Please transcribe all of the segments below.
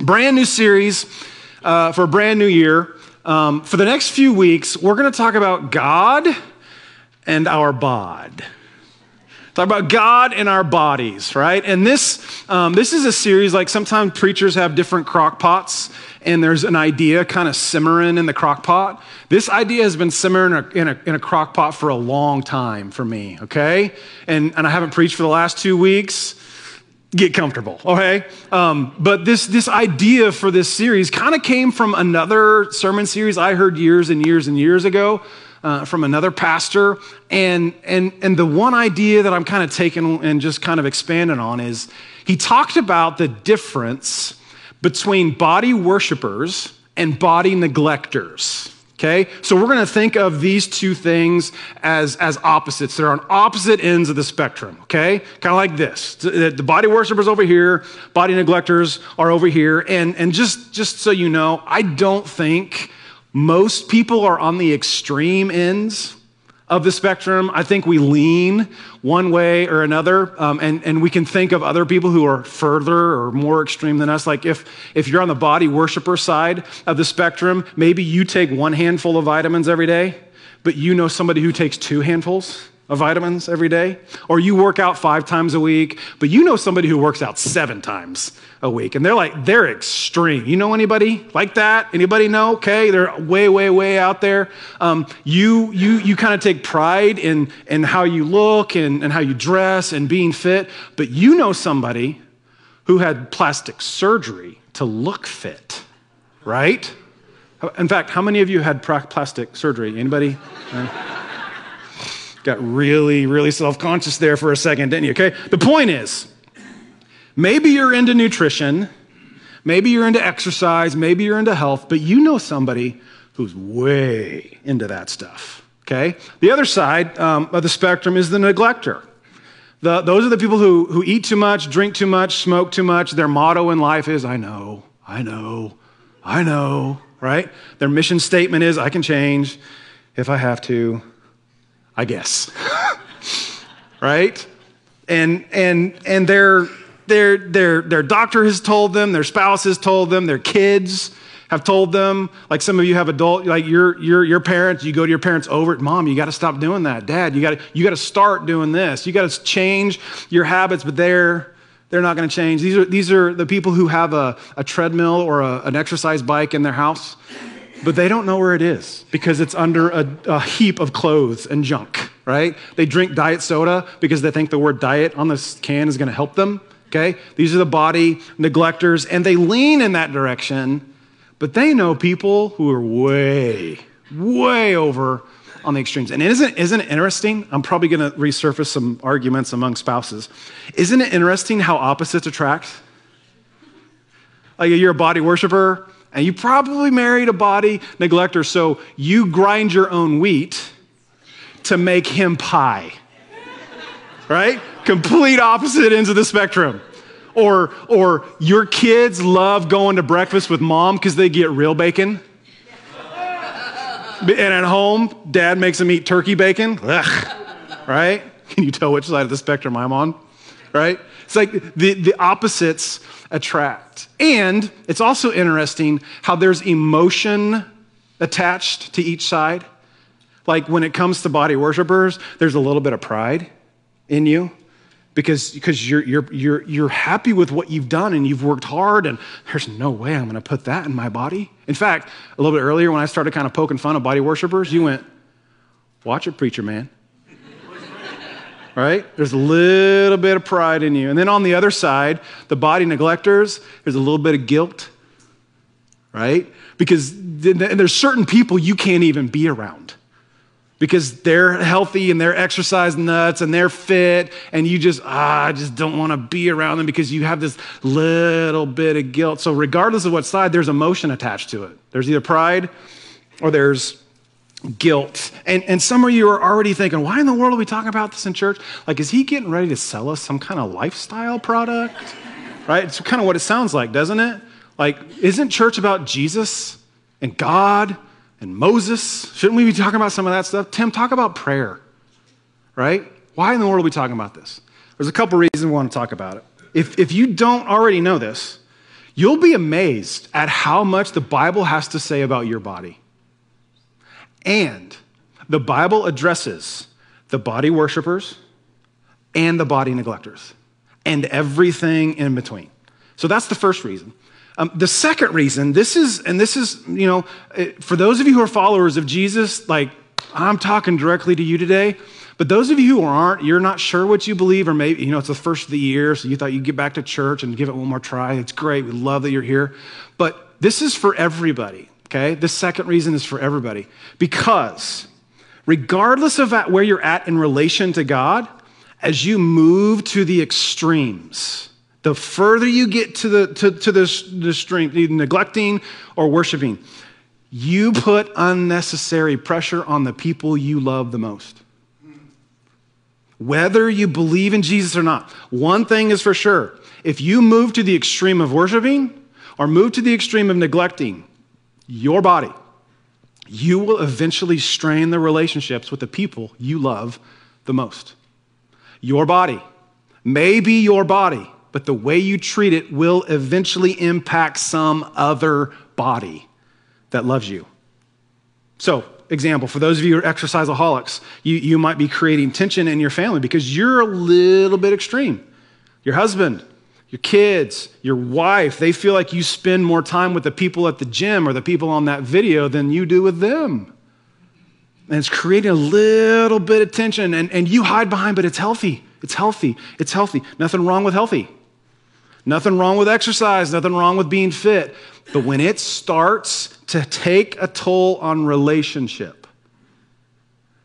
Brand new series uh, for a brand new year. Um, for the next few weeks, we're going to talk about God and our bod. Talk about God and our bodies, right? And this, um, this is a series like sometimes preachers have different crock pots and there's an idea kind of simmering in the crock pot. This idea has been simmering in a, in a, in a crock pot for a long time for me, okay? And, and I haven't preached for the last two weeks get comfortable okay? Um, but this this idea for this series kind of came from another sermon series i heard years and years and years ago uh, from another pastor. And and and the one idea that i'm kind of taking and just kind of expanding on is he talked about the difference between body worshipers and body neglectors Okay? So we're going to think of these two things as, as opposites. They're on opposite ends of the spectrum, okay? Kind of like this. The body worshipers over here, body neglectors are over here. And, and just, just so you know, I don't think most people are on the extreme ends of the spectrum. I think we lean one way or another, um, and, and we can think of other people who are further or more extreme than us. Like if, if you're on the body worshiper side of the spectrum, maybe you take one handful of vitamins every day, but you know somebody who takes two handfuls of vitamins every day. Or you work out five times a week, but you know somebody who works out seven times a week. And they're like, they're extreme. You know anybody like that? Anybody know? Okay, they're way, way, way out there. Um, you you, you kind of take pride in, in how you look and, and how you dress and being fit, but you know somebody who had plastic surgery to look fit, right? In fact, how many of you had plastic surgery? Anybody? Got really, really self conscious there for a second, didn't you? Okay, the point is, Maybe you're into nutrition, maybe you're into exercise, maybe you're into health, but you know somebody who's way into that stuff. Okay? The other side um, of the spectrum is the neglector. The, those are the people who, who eat too much, drink too much, smoke too much. Their motto in life is, I know, I know, I know, right? Their mission statement is, I can change if I have to, I guess. right? And, and, and they're, their, their, their doctor has told them, their spouse has told them, their kids have told them. Like some of you have adult, like your, your, your parents, you go to your parents over it, mom, you got to stop doing that. Dad, you got to you got to start doing this. You got to change your habits, but they're, they're not going to change. These are, these are the people who have a, a treadmill or a, an exercise bike in their house, but they don't know where it is because it's under a, a heap of clothes and junk, right? They drink diet soda because they think the word diet on this can is going to help them. Okay? These are the body neglectors, and they lean in that direction, but they know people who are way, way over on the extremes. And isn't, isn't it interesting? I'm probably going to resurface some arguments among spouses. Isn't it interesting how opposites attract? Like you're a body worshiper, and you probably married a body neglector, so you grind your own wheat to make him pie. Right? complete opposite ends of the spectrum. Or, or your kids love going to breakfast with mom because they get real bacon. And at home, dad makes them eat turkey bacon. Ugh, right? Can you tell which side of the spectrum I'm on? Right? It's like the, the opposites attract. And it's also interesting how there's emotion attached to each side. Like when it comes to body worshipers, there's a little bit of pride in you because, because you're, you're, you're, you're happy with what you've done and you've worked hard, and there's no way I'm going to put that in my body. In fact, a little bit earlier when I started kind of poking fun of body worshipers, you went, Watch it, preacher man. Right? There's a little bit of pride in you. And then on the other side, the body neglectors, there's a little bit of guilt, right? Because there's certain people you can't even be around because they're healthy and they're exercise nuts and they're fit and you just ah, i just don't want to be around them because you have this little bit of guilt so regardless of what side there's emotion attached to it there's either pride or there's guilt and, and some of you are already thinking why in the world are we talking about this in church like is he getting ready to sell us some kind of lifestyle product right it's kind of what it sounds like doesn't it like isn't church about jesus and god and Moses. Shouldn't we be talking about some of that stuff? Tim, talk about prayer, right? Why in the world are we talking about this? There's a couple reasons we want to talk about it. If, if you don't already know this, you'll be amazed at how much the Bible has to say about your body. And the Bible addresses the body worshipers and the body neglectors and everything in between. So that's the first reason. Um, the second reason, this is, and this is, you know, eh, for those of you who are followers of Jesus, like I'm talking directly to you today. But those of you who aren't, you're not sure what you believe, or maybe, you know, it's the first of the year, so you thought you'd get back to church and give it one more try. It's great. We love that you're here. But this is for everybody, okay? This second reason is for everybody. Because regardless of where you're at in relation to God, as you move to the extremes, the further you get to the to, to the, the extreme, neglecting or worshiping, you put unnecessary pressure on the people you love the most. Whether you believe in Jesus or not, one thing is for sure. If you move to the extreme of worshiping or move to the extreme of neglecting your body, you will eventually strain the relationships with the people you love the most. Your body may be your body, but the way you treat it will eventually impact some other body that loves you. So, example, for those of you who are exerciseaholics, you, you might be creating tension in your family because you're a little bit extreme. Your husband, your kids, your wife, they feel like you spend more time with the people at the gym or the people on that video than you do with them. And it's creating a little bit of tension, and, and you hide behind, but it's healthy. It's healthy. It's healthy. Nothing wrong with healthy. Nothing wrong with exercise. Nothing wrong with being fit. But when it starts to take a toll on relationship,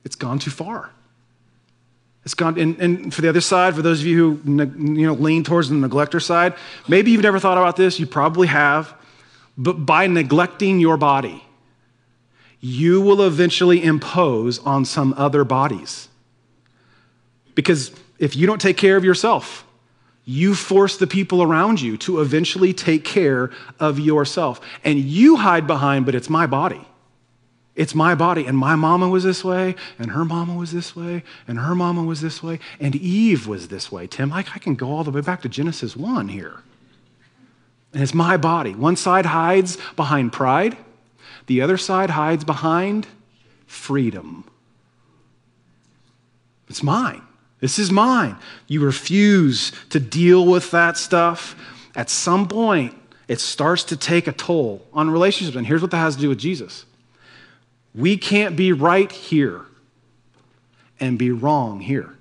it's gone too far. It's gone, and, and, for the other side, for those of you who you know, lean towards the neglector side, maybe you've never thought about this, you probably have, but by neglecting your body, you will eventually impose on some other bodies. Because if you don't take care of yourself, you force the people around you to eventually take care of yourself. And you hide behind, but it's my body. It's my body. And my mama was this way, and her mama was this way, and her mama was this way, and Eve was this way. Tim, I, I can go all the way back to Genesis 1 here. And it's my body. One side hides behind pride, the other side hides behind freedom. It's mine. This is mine. You refuse to deal with that stuff. At some point, it starts to take a toll on relationships. And here's what that has to do with Jesus we can't be right here and be wrong here.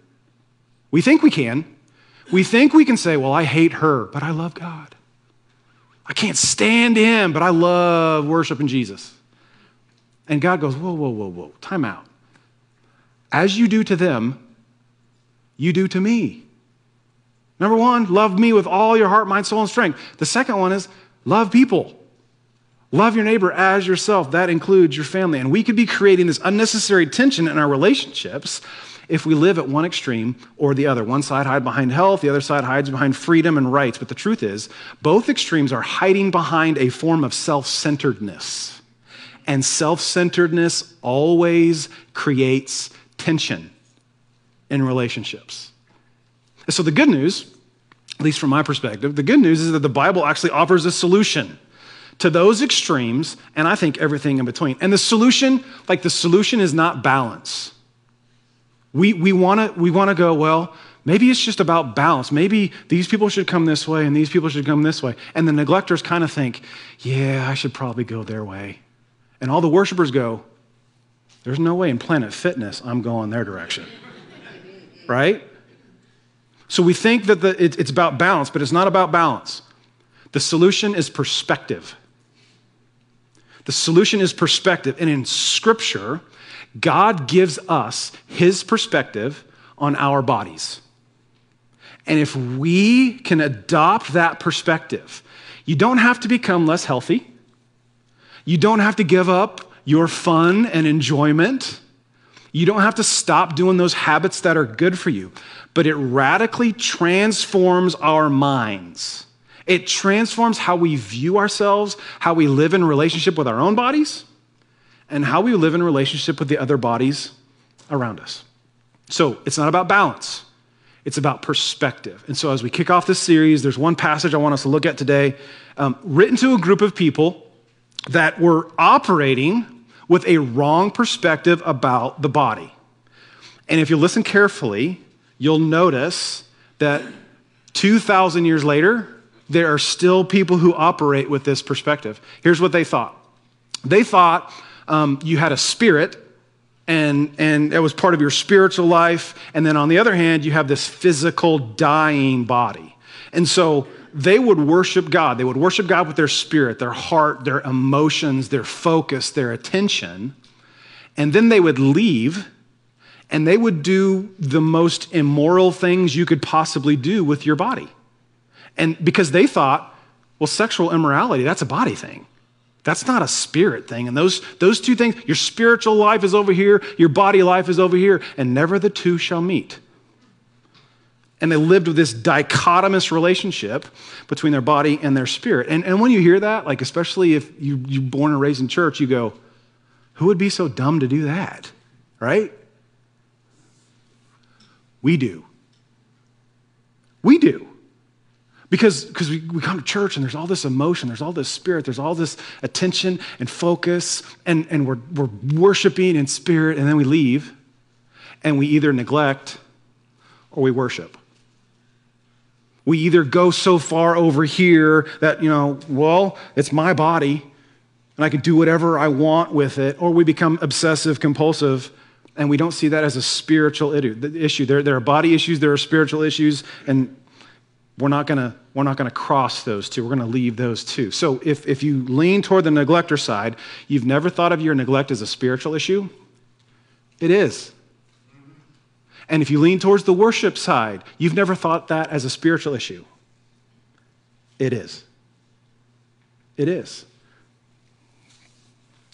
We think we can. We think we can say, well, I hate her, but I love God. I can't stand him, but I love worshiping Jesus. And God goes, whoa, whoa, whoa, whoa, time out. As you do to them, you do to me. Number one, love me with all your heart, mind, soul, and strength. The second one is love people. Love your neighbor as yourself. That includes your family. And we could be creating this unnecessary tension in our relationships if we live at one extreme or the other. One side hides behind health, the other side hides behind freedom and rights. But the truth is, both extremes are hiding behind a form of self centeredness. And self centeredness always creates tension in relationships. So, the good news, at least from my perspective, the good news is that the Bible actually offers a solution to those extremes and I think everything in between. And the solution, like the solution is not balance. We, we want to we wanna go, well, maybe it's just about balance. Maybe these people should come this way and these people should come this way. And the neglectors kind of think, yeah, I should probably go their way. And all the worshipers go, there's no way in Planet Fitness I'm going their direction right? So we think that the, it, it's about balance, but it's not about balance. The solution is perspective. The solution is perspective. And in Scripture, God gives us His perspective on our bodies. And if we can adopt that perspective, you don't have to become less healthy. You don't have to give up your fun and enjoyment. You don't have to stop doing those habits that are good for you, but it radically transforms our minds. It transforms how we view ourselves, how we live in relationship with our own bodies, and how we live in relationship with the other bodies around us. So it's not about balance, It's about perspective. And so, as we kick off this series, there's one passage I want us to look at today, um, written to a group of people that were operating with a wrong perspective about the body. And if you listen carefully, you'll notice that 2,000 years later, there are still people who operate with this perspective. Here's what they thought. They thought um, you had a spirit and and it was part of your spiritual life. And then on the other hand you have this physical dying body. And so they would worship god. They would worship god with their spirit their heart their emotions their focus their attention. And then they would leave and they would do the most immoral things you could possibly do with your body and because they thought well sexual immorality that's a body thing that's not a spirit thing. And those, those two things, your spiritual life is over here, your body life is over here, and never the two shall meet. And they lived with this dichotomous relationship between their body and their spirit. And, and when you hear that, like especially if you, you're born and raised in church, you go, who would be so dumb to do that? Right? We do. We do. Because, because we, we come to church and there's all this emotion, there's all this spirit, there's all this attention and focus, and, and we're, we're worshiping in spirit, and then we leave, and we either neglect or we worship. We either go so far over here that, you know, well, it's my body, and I can do whatever I want with it, or we become obsessive compulsive and we don't see that as a spiritual issue. There, there are body issues, there are spiritual issues, and we're not gonna we're not gonna cross those two. We're gonna leave those two. So if if you lean toward the neglector side, you've never thought of your neglect as a spiritual issue. It is. And if you lean towards the worship side, you've never thought that as a spiritual issue. It is. It is.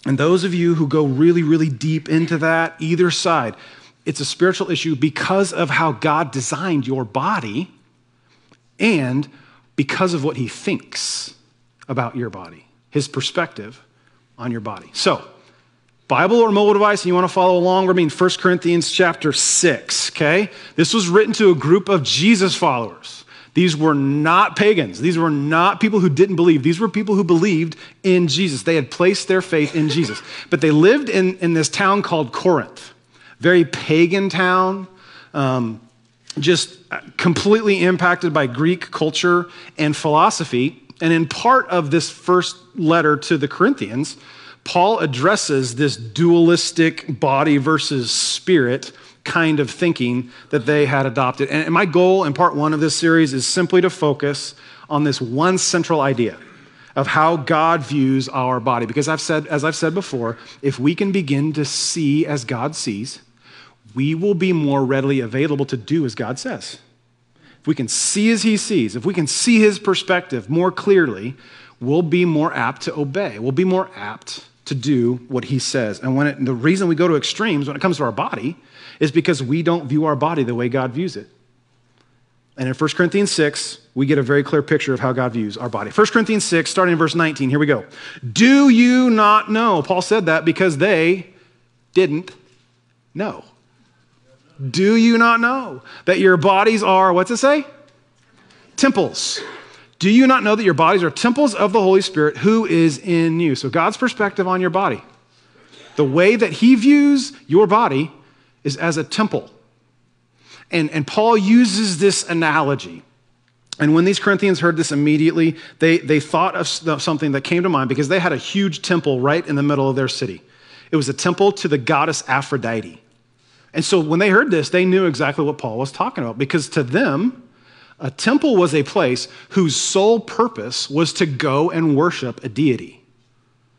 And those of you who go really, really deep into that, either side, it's a spiritual issue because of how God designed your body and because of what he thinks about your body, his perspective on your body. So, Bible or mobile device, and you want to follow along, we're in 1 Corinthians chapter 6, okay? This was written to a group of Jesus followers. These were not pagans. These were not people who didn't believe. These were people who believed in Jesus. They had placed their faith in Jesus. But they lived in, in this town called Corinth, very pagan town. Um, just completely impacted by Greek culture and philosophy. And in part of this first letter to the Corinthians, Paul addresses this dualistic body versus spirit kind of thinking that they had adopted. And my goal in part one of this series is simply to focus on this one central idea of how God views our body. Because I've said, as I've said before, if we can begin to see as God sees, we will be more readily available to do as God says. If we can see as He sees, if we can see His perspective more clearly, we'll be more apt to obey. We'll be more apt to do what He says. And when it, the reason we go to extremes when it comes to our body is because we don't view our body the way God views it. And in 1 Corinthians 6, we get a very clear picture of how God views our body. 1 Corinthians 6, starting in verse 19, here we go. Do you not know? Paul said that because they didn't know. Do you not know that your bodies are, what's it say? Temples. Do you not know that your bodies are temples of the Holy Spirit who is in you? So, God's perspective on your body, the way that He views your body is as a temple. And, and Paul uses this analogy. And when these Corinthians heard this immediately, they, they thought of something that came to mind because they had a huge temple right in the middle of their city. It was a temple to the goddess Aphrodite. And so when they heard this, they knew exactly what Paul was talking about because to them, a temple was a place whose sole purpose was to go and worship a deity.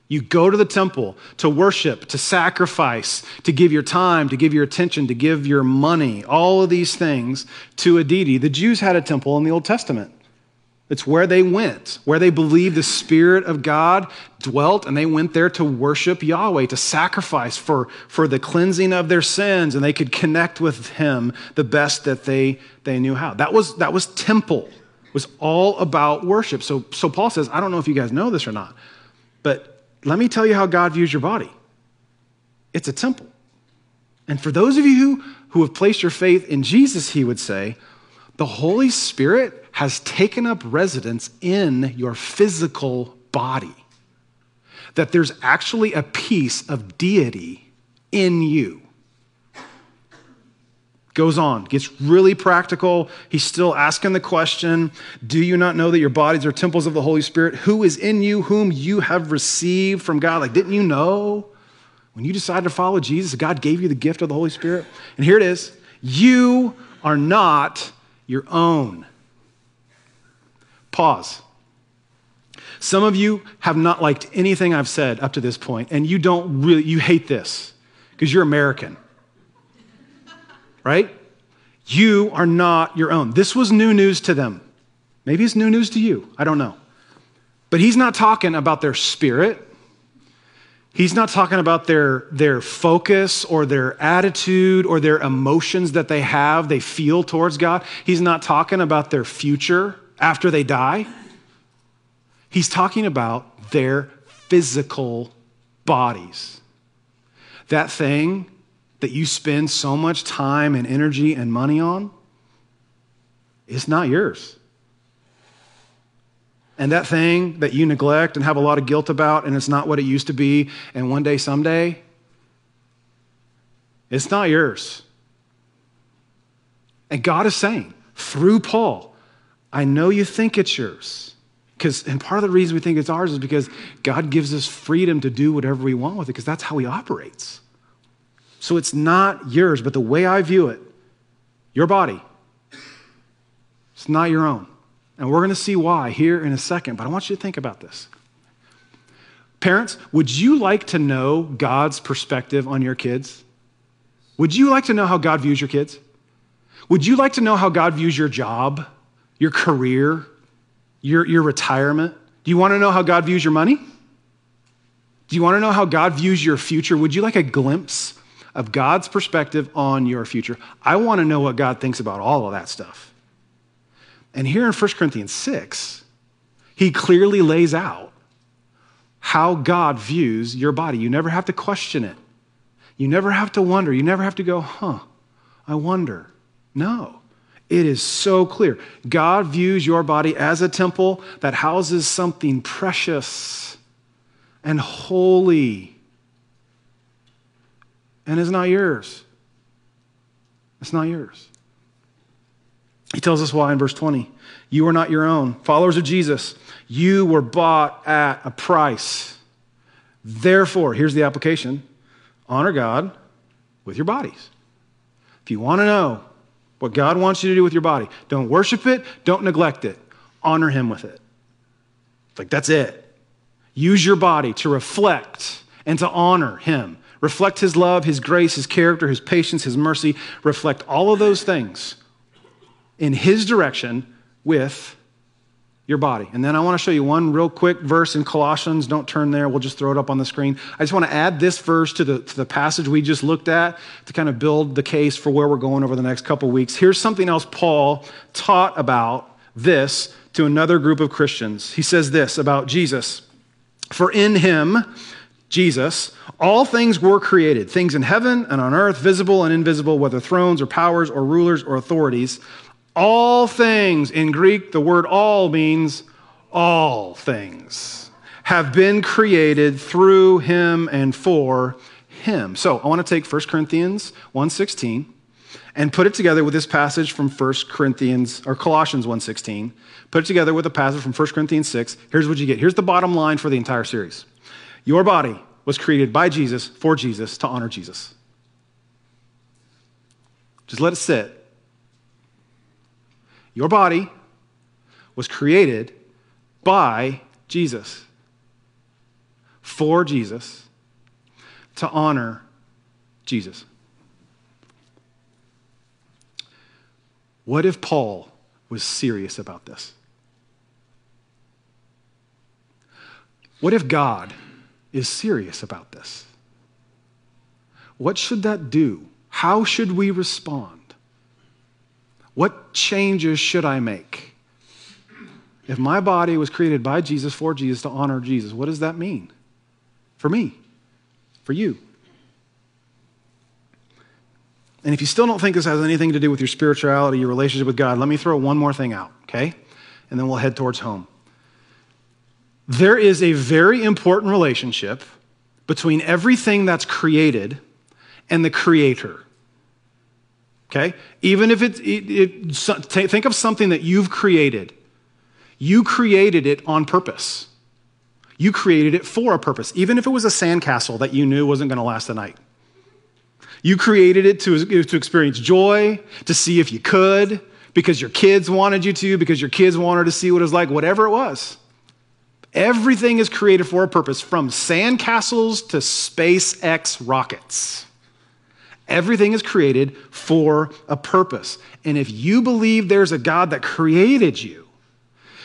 You go to the temple to worship, to sacrifice, to give your time, to give your attention, to give your money, all of these things to a deity. The Jews had a temple in the Old Testament. It's where they went, where they believed the Spirit of God dwelt, and they went there to worship Yahweh, to sacrifice for, for the cleansing of their sins, and they could connect with Him the best that they, they knew how. That was, that was temple, it was all about worship. So, so Paul says, I don't know if you guys know this or not, but let me tell you how God views your body. It's a temple. And for those of you who, who have placed your faith in Jesus, he would say, the Holy Spirit has taken up residence in your physical body. That there's actually a piece of deity in you. Goes on, gets really practical. He's still asking the question Do you not know that your bodies are temples of the Holy Spirit, who is in you, whom you have received from God? Like, didn't you know when you decided to follow Jesus, God gave you the gift of the Holy Spirit? And here it is you are not your own. Pause. Some of you have not liked anything I've said up to this point, and you don't really, you hate this because you're American right? You are not your own. This was new news to them. Maybe it's new news to you. I don't know. But he's not talking about their spirit. He's not talking about their, their focus or their attitude or their emotions that they have, they feel towards God. He's not talking about their future after they die. He's talking about their physical bodies. That thing that you spend so much time and energy and money on is not yours. And that thing that you neglect and have a lot of guilt about, and it's not what it used to be, and one day, someday, it's not yours. And God is saying through Paul, I know you think it's yours. Because, and part of the reason we think it's ours is because God gives us freedom to do whatever we want with it, because that's how He operates. So it's not yours, but the way I view it, your body, it's not your own. And we're going to see why here in a second, but I want you to think about this. Parents, would you like to know God's perspective on your kids? Would you like to know how God views your kids? Would you like to know how God views your job, your career, your, your retirement? Do you want to know how God views your money? Do you want to know how God views your future? Would you like a glimpse of God's perspective on your future. I want to know what God thinks about all of that stuff. And here in 1 Corinthians 6, he clearly lays out how God views your body. You never have to question it. You never have to wonder. You never have to go, huh, I wonder. No. It is so clear. God views your body as a temple that houses something precious and holy and it's not yours. It's not yours. He tells us why in verse 20. You are not your own. Followers of Jesus, you were bought at a price. Therefore, here's the application honor God with your bodies. If you want to know what God wants you to do with your body, don't worship it, don't neglect it, honor Him with it. Like, that's it. Use your body to reflect and to honor Him Reflect his love, his grace, his character, his patience, his mercy. Reflect all of those things in his direction with your body. And then I want to show you one real quick verse in Colossians. Don't turn there, we'll just throw it up on the screen. I just want to add this verse to the, to the passage we just looked at to kind of build the case for where we're going over the next couple weeks. Here's something else Paul taught about this to another group of Christians. He says this about Jesus For in him, Jesus, all things were created, things in heaven and on earth, visible and invisible, whether thrones or powers or rulers or authorities. All things, in Greek, the word all means all things, have been created through him and for him. So I want to take 1 Corinthians 1.16 and put it together with this passage from 1 Corinthians, or Colossians 1.16. Put it together with a passage from 1 Corinthians 6. Here's what you get. Here's the bottom line for the entire series. Your body was created by Jesus, for Jesus, to honor Jesus. Just let it sit. Your body was created by Jesus, for Jesus, to honor Jesus. What if Paul was serious about this? What if God is serious about this. What should that do? How should we respond? What changes should I make? If my body was created by Jesus for Jesus to honor Jesus, what does that mean? For me, for you. And if you still don't think this has anything to do with your spirituality, your relationship with God, let me throw one more thing out, okay? And then we'll head towards home. There is a very important relationship between everything that's created and the creator. Okay? Even if it, it, it, think of something that you've created. You created it on purpose. You created it for a purpose, even if it was a sandcastle that you knew wasn't going to last the night. You created it to, to experience joy, to see if you could, because your kids wanted you to, because your kids wanted to see what it was like, whatever it was. Everything is created for a purpose, from sandcastles to SpaceX rockets. Everything is created for a purpose. And if you believe there's a God that created you,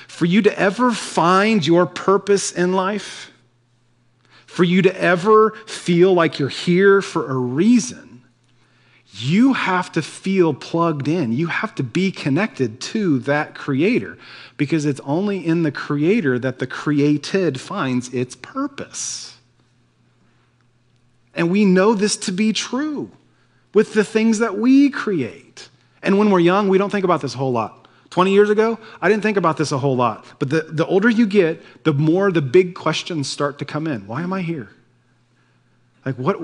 for you to ever find your purpose in life, for you to ever feel like you're here for a reason, you have to feel plugged in. You have to be connected to that creator because it's only in the creator that the created finds its purpose. And we know this to be true with the things that we create. And when we're young, we don't think about this a whole lot. 20 years ago, I didn't think about this a whole lot. But the, the older you get, the more the big questions start to come in. Why am I here? Like, what,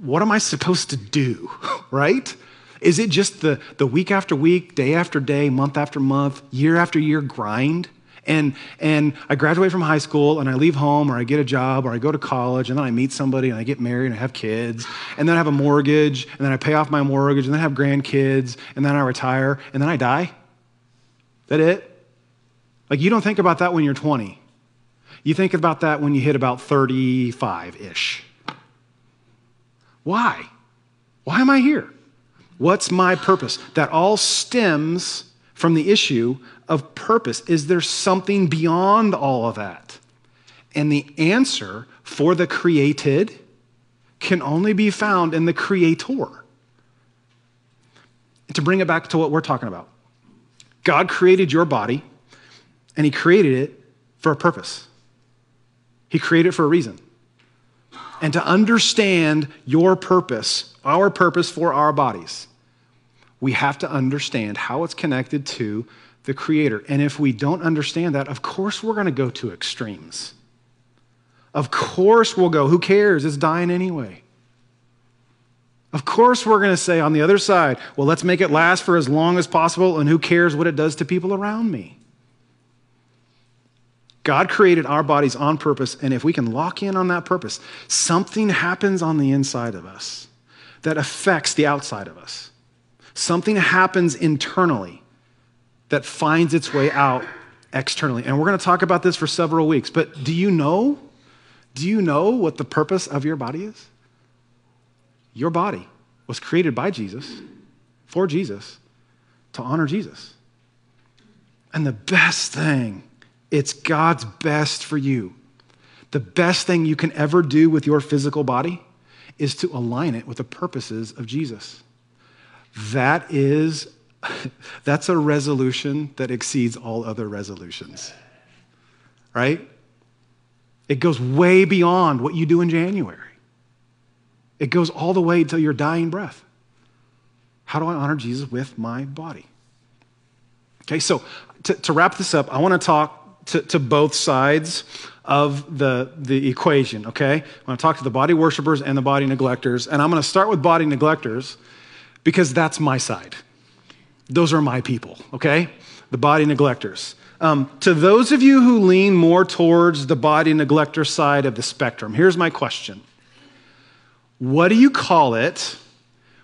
what am I supposed to do? right? Is it just the, the week after week, day after day, month after month, year after year grind? And, and I graduate from high school and I leave home or I get a job or I go to college and then I meet somebody and I get married and I have kids and then I have a mortgage and then I pay off my mortgage and then I have grandkids and then I retire and then I die. That it? Like you don't think about that when you're 20. You think about that when you hit about 35 ish. Why? Why am I here? What's my purpose? That all stems from the issue of purpose. Is there something beyond all of that? And the answer for the created can only be found in the creator. To bring it back to what we're talking about, God created your body and He created it for a purpose. He created it for a reason. And to understand your purpose, our purpose for our bodies, we have to understand how it's connected to the Creator. And if we don't understand that, of course we're going to go to extremes. Of course we'll go, who cares? It's dying anyway. Of course we're going to say on the other side, well, let's make it last for as long as possible, and who cares what it does to people around me? God created our bodies on purpose, and if we can lock in on that purpose, something happens on the inside of us that affects the outside of us. Something happens internally that finds its way out externally. And we're going to talk about this for several weeks. But do you know? Do you know what the purpose of your body is? Your body was created by Jesus, for Jesus, to honor Jesus. And the best thing, it's God's best for you. The best thing you can ever do with your physical body is to align it with the purposes of Jesus. That is that's a resolution that exceeds all other resolutions. Right? It goes way beyond what you do in January. It goes all the way to your dying breath. How do I honor Jesus with my body? Okay, so to, to wrap this up, I want to talk to, to both sides of the, the equation, okay? I want to talk to the body worshipers and the body neglectors. And I'm going to start with body neglectors because that's my side. Those are my people, okay? The body neglectors. Um, to those of you who lean more towards the body neglector side of the spectrum, here's my question What do you call it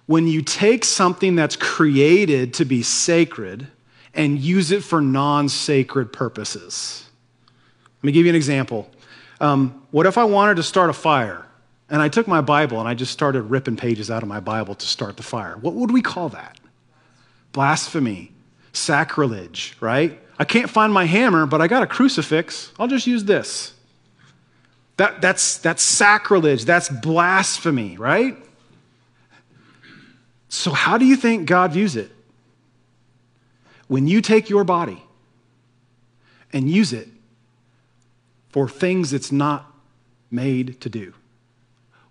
when you take something that's created to be sacred and use it for non sacred purposes? Let me give you an example. Um, what if I wanted to start a fire and I took my Bible and I just started ripping pages out of my Bible to start the fire? What would we call that? Blasphemy, sacrilege, right? I can't find my hammer, but I got a crucifix. I'll just use this. That, that's, that's sacrilege. That's blasphemy, right? So, how do you think God views it? When you take your body and use it for things it's not made to do,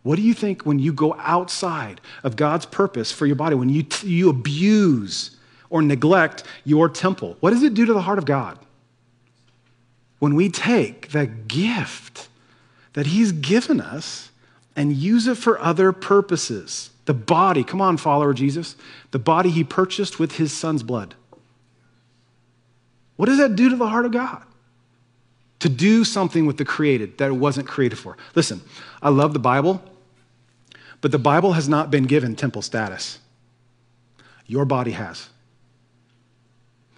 What do you think when you go outside of God's purpose for your body, when you, you abuse or neglect your temple? What does it do to the heart of God? When we take the gift that He's given us and use it for other purposes. The body, come on, follower Jesus, the body He purchased with His Son's blood. What does that do to the heart of God? To do something with the created that it wasn't created for. Listen, I love the Bible, but the Bible has not been given temple status. Your body has.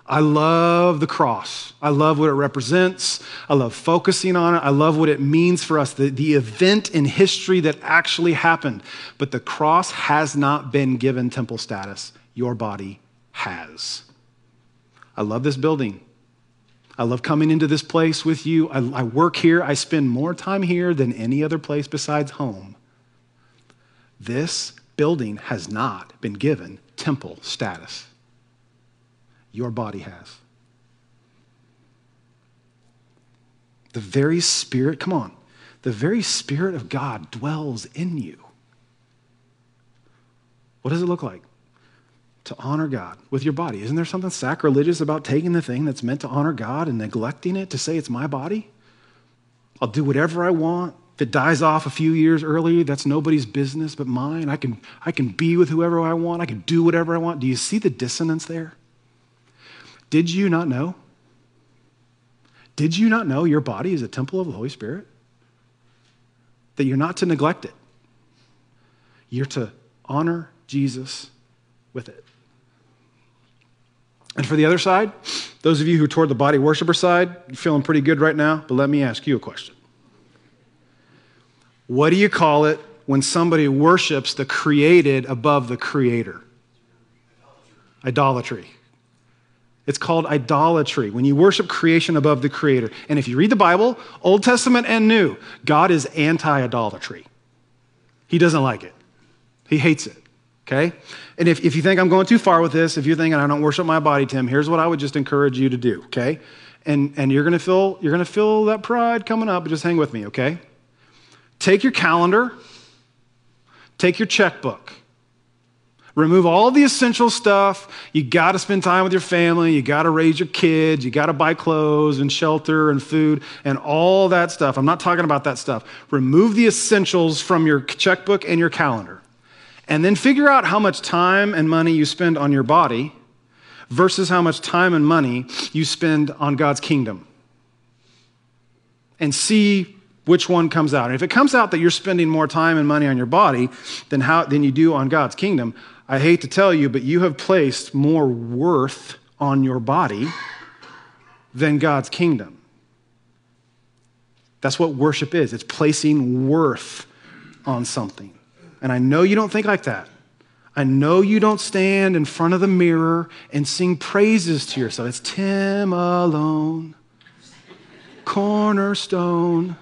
I love the cross. I love what it represents. I love focusing on it. I love what it means for us, the, the event in history that actually happened. But the cross has not been given temple status. Your body has. I love this building. I love coming into this place with you. I, I work here. I spend more time here than any other place besides home. This building has not been given temple status. Your body has. The very Spirit, come on, the very Spirit of God dwells in you. What does it look like? To honor God with your body. Isn't there something sacrilegious about taking the thing that's meant to honor God and neglecting it to say it's my body? I'll do whatever I want. It dies off a few years early, that's nobody's business but mine. I can, I can be with whoever I want. I can do whatever I want. Do you see the dissonance there? Did you not know? Did you not know your body is a temple of the Holy Spirit? That you're not to neglect it. You're to honor Jesus with it. And for the other side, those of you who are toward the body worshiper side, you're feeling pretty good right now, but let me ask you a question. What do you call it when somebody worships the created above the creator? Idolatry. It's called idolatry, when you worship creation above the creator. And if you read the Bible, Old Testament and New, God is anti idolatry. He doesn't like it, He hates it. Okay? And if, if you think I'm going too far with this, if you're thinking I don't worship my body, Tim, here's what I would just encourage you to do, okay? And, and you're gonna feel you're gonna feel that pride coming up, but just hang with me, okay? Take your calendar, take your checkbook. Remove all the essential stuff. You got to spend time with your family. You got to raise your kids. You got to buy clothes and shelter and food and all that stuff. I'm not talking about that stuff. Remove the essentials from your checkbook and your calendar. And then figure out how much time and money you spend on your body versus how much time and money you spend on God's kingdom. And see which one comes out. And if it comes out that you're spending more time and money on your body than, how, than you do on God's kingdom, I hate to tell you, but you have placed more worth on your body than God's kingdom. That's what worship is it's placing worth on something. And I know you don't think like that. I know you don't stand in front of the mirror and sing praises to yourself. It's Tim alone, cornerstone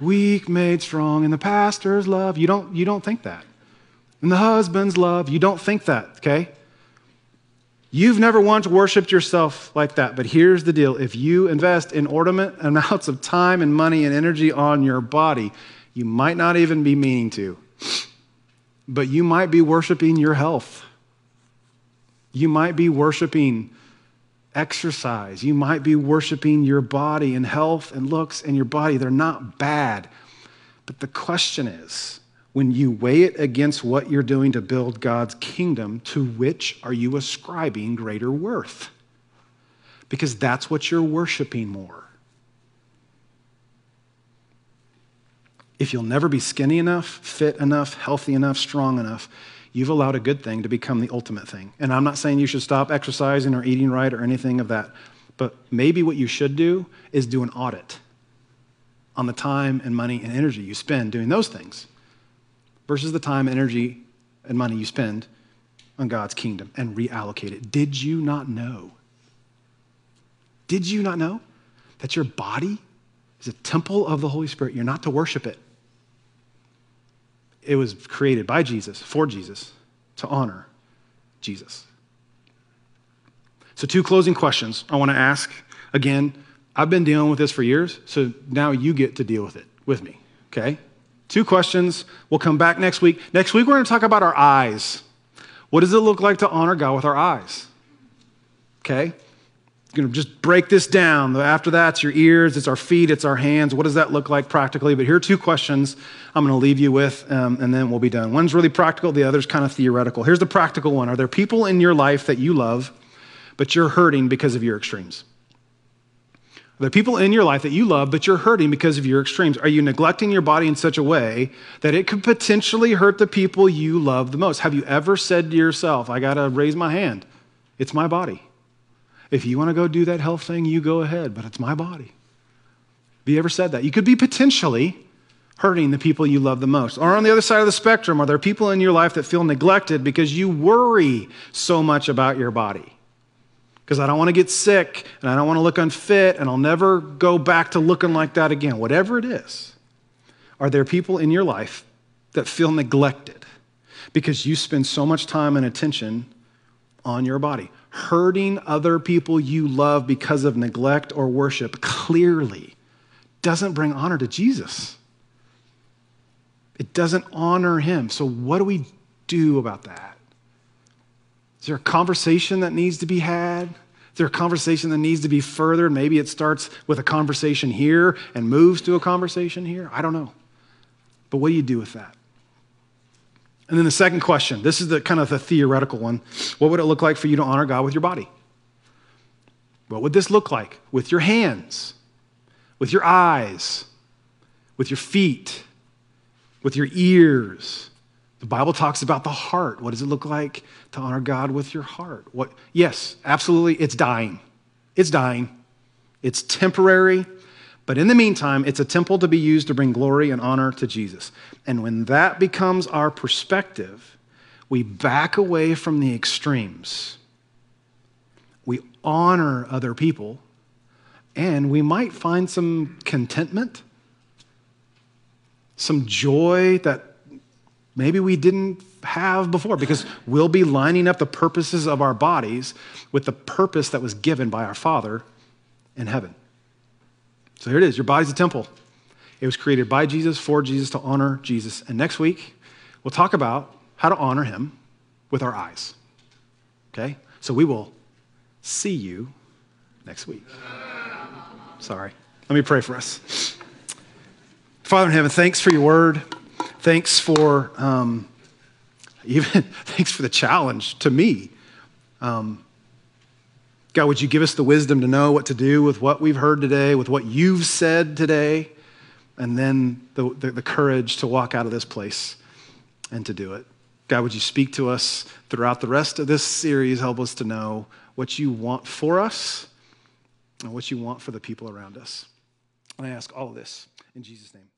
weak made strong in the pastor's love. You don't, you don't think that. In the husband's love, you don't think that, okay? You've never once worshiped yourself like that, but here's the deal. If you invest inordinate amounts of time and money and energy on your body, you might not even be meaning to, but you might be worshiping your health. You might be worshiping exercise. You might be worshiping your body and health and looks and your body. They're not bad. But the question is when you weigh it against what you're doing to build God's kingdom, to which are you ascribing greater worth? Because that's what you're worshiping more. If you'll never be skinny enough, fit enough, healthy enough, strong enough, you've allowed a good thing to become the ultimate thing. And I'm not saying you should stop exercising or eating right or anything of that, but maybe what you should do is do an audit on the time and money and energy you spend doing those things versus the time, energy, and money you spend on God's kingdom and reallocate it. Did you not know? Did you not know that your body is a temple of the Holy Spirit? You're not to worship it it was created by Jesus, for Jesus, to honor Jesus. So, two closing questions I want to ask. Again, I've been dealing with this for years, so now you get to deal with it with me, okay? Two questions. We'll come back next week. Next week, we're going to talk about our eyes. What does it look like to honor God with our eyes? Okay? Going to just break this down. After that, it's your ears, it's our feet, it's our hands. What does that look like practically? But here are two questions I'm going to leave you with, um, and then we'll be done. One's really practical, the other's kind of theoretical. Here's the practical one Are there people in your life that you love, but you're hurting because of your extremes? Are there people in your life that you love, but you're hurting because of your extremes? Are you neglecting your body in such a way that it could potentially hurt the people you love the most? Have you ever said to yourself, I got to raise my hand? It's my body. If you want to go do that health thing, you go ahead, but it's my body. Have you ever said that? You could be potentially hurting the people you love the most. Or on the other side of the spectrum, are there people in your life that feel neglected because you worry so much about your body? Because I don't want to get sick and I don't want to look unfit and I'll never go back to looking like that again. Whatever it is, are there people in your life that feel neglected because you spend so much time and attention on your body? Hurting other people you love because of neglect or worship clearly doesn't bring honor to Jesus. It doesn't honor him. So, what do we do about that? Is there a conversation that needs to be had? Is there a conversation that needs to be furthered? Maybe it starts with a conversation here and moves to a conversation here. I don't know. But what do you do with that? And then the second question this is the kind of the theoretical one. What would it look like for you to honor God with your body? What would this look like with your hands, with your eyes, with your feet, with your ears? The Bible talks about the heart. What does it look like to honor God with your heart? What yes, absolutely it's dying. It's dying. It's temporary. But in the meantime, it's a temple to be used to bring glory and honor to Jesus. And when that becomes our perspective, we back away from the extremes. We honor other people, and we might find some contentment, some joy that maybe we didn't have before because we'll be lining up the purposes of our bodies with the purpose that was given by our Father in heaven. So here it is your body's a temple. It was created by Jesus, for Jesus, to honor Jesus. And next week, we'll talk about how to honor him with our eyes. Okay? So we will see you next week. Sorry. Let me pray for us. Father in heaven, thanks for your word. Thanks for um, even thanks for the challenge to me. Um, God, would you give us the wisdom to know what to do with what we've heard today, with what you've said today, and then the, the, the, courage to walk out of this place and to do it. God, would you speak to us throughout the rest of this series? Help us to know what you want for us and what you want for the people around us. And I ask all of this in Jesus' name.